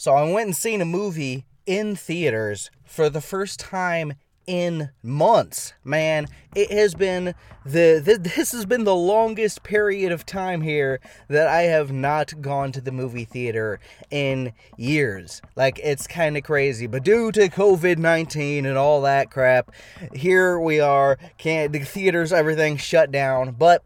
So I went and seen a movie in theaters for the first time in months. Man, it has been the this has been the longest period of time here that I have not gone to the movie theater in years. Like it's kind of crazy, but due to COVID-19 and all that crap, here we are. Can't the theaters everything shut down, but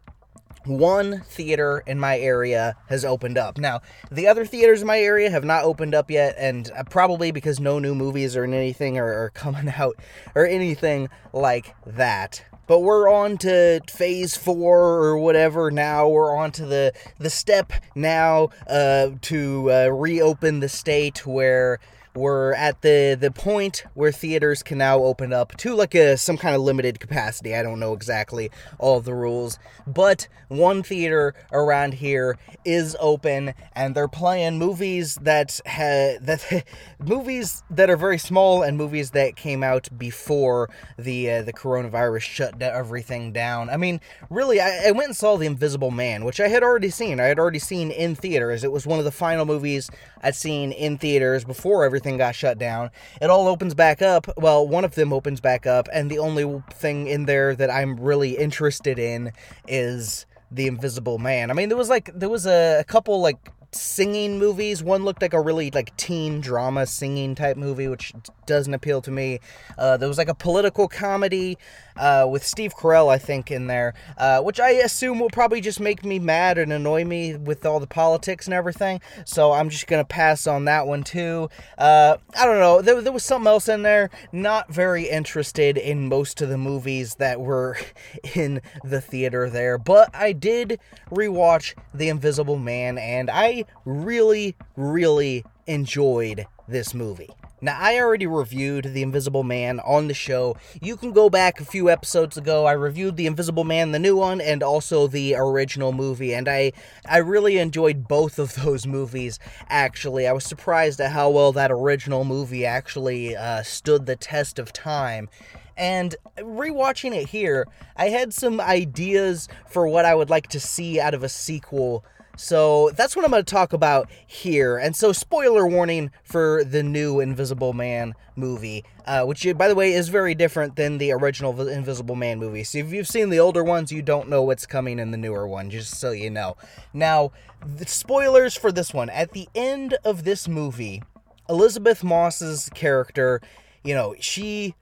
one theater in my area has opened up. Now, the other theaters in my area have not opened up yet, and uh, probably because no new movies or anything are, are coming out or anything like that. But we're on to phase four or whatever now. We're on to the the step now uh, to uh, reopen the state where we're at the the point where theaters can now open up to like a some kind of limited capacity. I don't know exactly all the rules, but one theater around here is open and they're playing movies that ha- that movies that are very small and movies that came out before the uh, the coronavirus shut everything down. I mean, really, I, I went and saw The Invisible Man, which I had already seen. I had already seen in theaters. It was one of the final movies I'd seen in theaters before everything everything got shut down. It all opens back up. Well, one of them opens back up, and the only thing in there that I'm really interested in is the Invisible Man. I mean, there was like there was a, a couple like singing movies. One looked like a really like teen drama singing type movie, which doesn't appeal to me. Uh, there was like a political comedy uh, with Steve Carell, I think, in there, uh, which I assume will probably just make me mad and annoy me with all the politics and everything. So I'm just gonna pass on that one too. Uh, I don't know. There, there was something else in there. Not very interested in most of the movies that were in the theater there, but I did rewatch The Invisible Man, and I really, really enjoyed this movie. Now, I already reviewed The Invisible Man on the show. You can go back a few episodes ago. I reviewed The Invisible Man, the new one, and also the original movie, and I, I really enjoyed both of those movies, actually. I was surprised at how well that original movie actually uh, stood the test of time. And rewatching it here, I had some ideas for what I would like to see out of a sequel so that's what I'm going to talk about here. And so, spoiler warning for the new Invisible Man movie, uh, which, by the way, is very different than the original Invisible Man movie. So, if you've seen the older ones, you don't know what's coming in the newer one, just so you know. Now, spoilers for this one. At the end of this movie, Elisabeth Moss's character, you know, she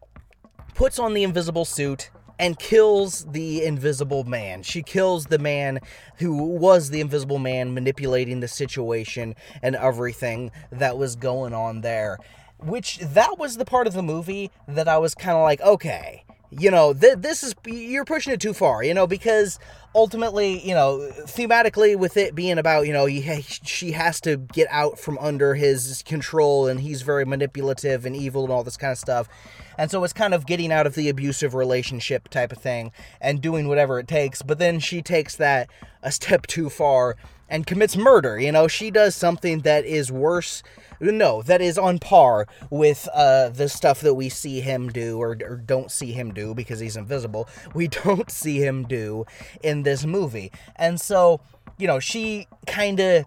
puts on the invisible suit and kills the invisible man. She kills the man who was the invisible man manipulating the situation and everything that was going on there. Which that was the part of the movie that I was kind of like, okay, you know, th- this is you're pushing it too far, you know, because ultimately, you know, thematically with it being about, you know, he, she has to get out from under his control and he's very manipulative and evil and all this kind of stuff. And so it's kind of getting out of the abusive relationship type of thing and doing whatever it takes. But then she takes that a step too far and commits murder. You know, she does something that is worse. No, that is on par with uh, the stuff that we see him do or, or don't see him do because he's invisible. We don't see him do in this movie. And so, you know, she kind of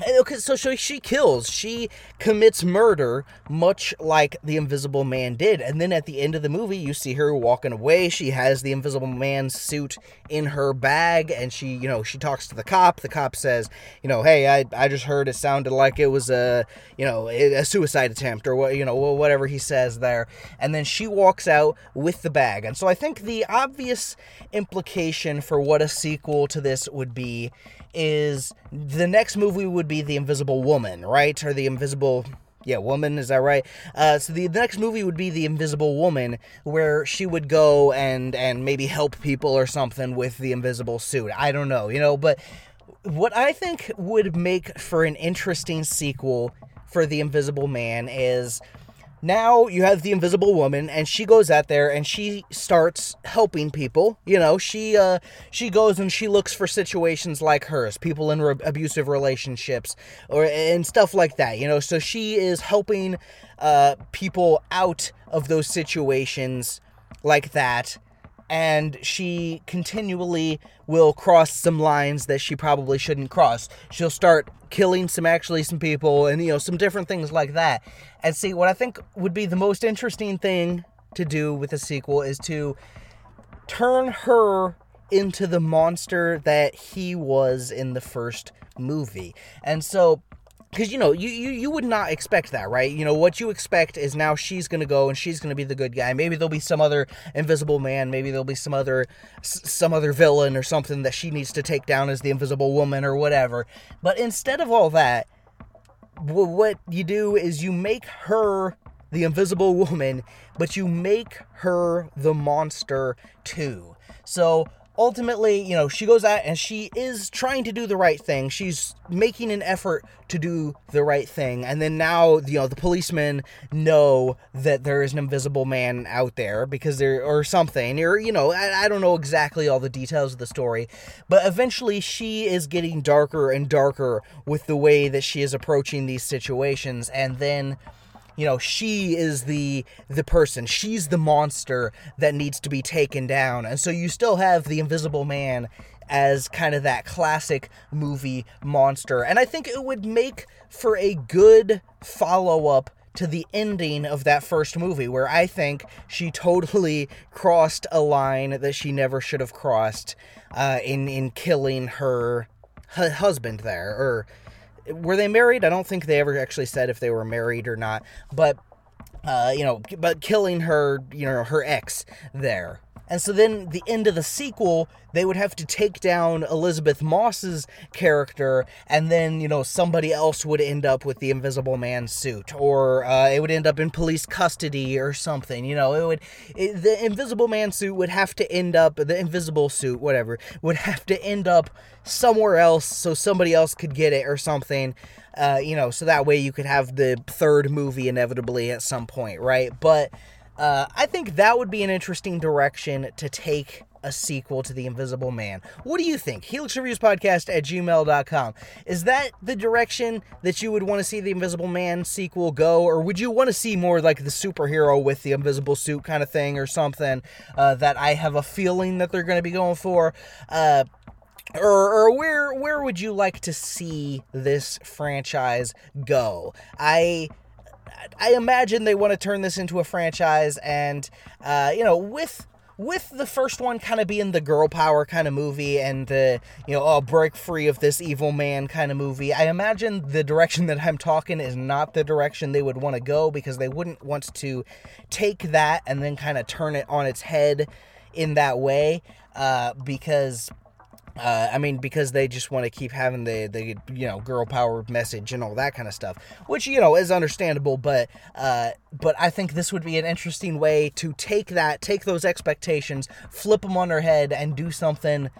Okay, so she she kills, she commits murder, much like the Invisible Man did. And then at the end of the movie, you see her walking away. She has the Invisible Man suit in her bag, and she, you know, she talks to the cop. The cop says, you know, hey, I, I just heard it sounded like it was a, you know, a suicide attempt or what, you know, whatever he says there. And then she walks out with the bag. And so I think the obvious implication for what a sequel to this would be is the next movie would be The Invisible Woman, right? Or The Invisible yeah, woman, is that right? Uh, so the, the next movie would be The Invisible Woman, where she would go and and maybe help people or something with the invisible suit. I don't know, you know, but what I think would make for an interesting sequel for The Invisible Man is now you have the invisible woman and she goes out there and she starts helping people. You know she uh she goes and she looks for situations like hers people in re- abusive relationships or and stuff like that you know? So she is helping uh people out of those situations like that and she continually will cross some lines that she probably shouldn't cross. She'll start killing some actually some people and you know some different things like that. And see what I think would be the most interesting thing to do with a sequel is to turn her into the monster that he was in the first movie. And so because you know you, you you would not expect that right? You know what you expect is now she's gonna go and she's gonna be the good guy. Maybe there'll be some other invisible man. Maybe there'll be some other some other villain or something that she needs to take down as the invisible woman or whatever. But instead of all that what you do is you make her the invisible woman but you make her the monster too. So ultimately, you know, she goes out and she is trying to do the right thing. She's making an effort to do the right thing. And then now, you know, the policemen know that there is an invisible man out there because there, or something, or, you know, I, I don't know exactly all the details of the story. But eventually, she is getting darker and darker with the way that she is approaching these situations. And then you know she is the the person. She's the monster that needs to be taken down. And so you still have the invisible man as kind of that classic movie monster. And i think it would make for a good follow-up to the ending of that first movie where i think she totally crossed a line that she never should have crossed uh, in in killing her, her husband there or were they married? I don't think they ever actually said if they were married or not. But uh, you know, but killing her, you know, her ex there. And so then the end of the sequel, they would have to take down Elisabeth Moss's character, and then, you know, somebody else would end up with the Invisible Man suit, or uh, it would end up in police custody or something. You know, it would, it, the Invisible Man suit would have to end up, the Invisible suit, whatever, would have to end up somewhere else so somebody else could get it or something. Uh, you know, so that way you could have the third movie inevitably at some point, right? But uh, I think that would be an interesting direction to take a sequel to The Invisible Man. What do you think? Helix Reviews Podcast at gmail.com. Is that the direction that you would want to see the Invisible Man sequel go? Or would you want to see more like the superhero with the invisible suit kind of thing or something uh, that I have a feeling that they're going to be going for? Uh, or, or where where would you like to see this franchise go? I I imagine they want to turn this into a franchise, and uh, you know, with with the first one kind of being the girl power kind of movie and the you know oh break free of this evil man kind of movie i imagine the direction that i'm talking is not the direction they would want to go because they wouldn't want to take that and then kind of turn it on its head in that way uh, because uh, I mean, because they just want to keep having the, the you know girl power message and all that kind of stuff, which you know is understandable. But uh, but I think this would be an interesting way to take that, take those expectations, flip them on their head, and do something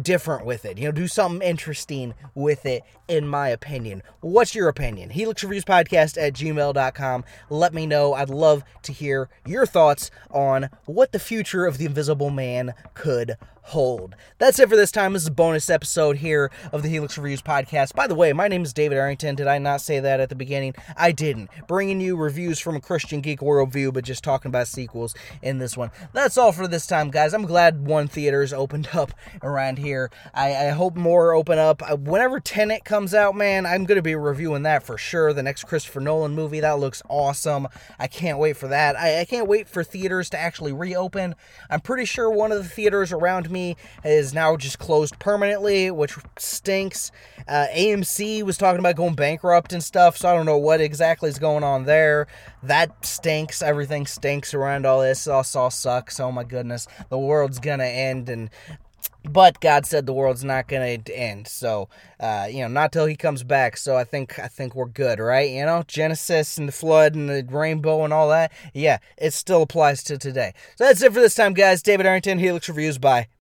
different with it. You know, do something interesting with it, in my opinion. What's your opinion? Helix Reviews Podcast at gmail.com. Let me know. I'd love to hear your thoughts on what the future of the Invisible Man could hold. That's it for this time. This is a bonus episode here of the Helix Reviews podcast. By the way, my name is David Arrington. Did I not say that at the beginning? I didn't. Bringing you reviews from a Christian geek worldview, but just talking about sequels in this one. That's all for this time, guys. I'm glad one theater's opened up around here. I, I hope more open up. Uh, whenever Tenet comes out, man, I'm going to be reviewing that for sure. The next Christopher Nolan movie. That looks awesome. I can't wait for that. I, I can't wait for theaters to actually reopen. I'm pretty sure one of the theaters around me is now just closed permanently, which stinks. Uh, AMC was talking about going bankrupt and stuff, so I don't know what exactly is going on there. That stinks. Everything stinks around all this. It all, all sucks. Oh my goodness. The world's gonna end, and but God said the world's not going to end. So, uh, you know, not till He comes back. So I think I think we're good, right? You know, Genesis and the flood and the rainbow and all that. Yeah, it still applies to today. So that's it for this time, guys. David Arrington, Helix Reviews. Bye.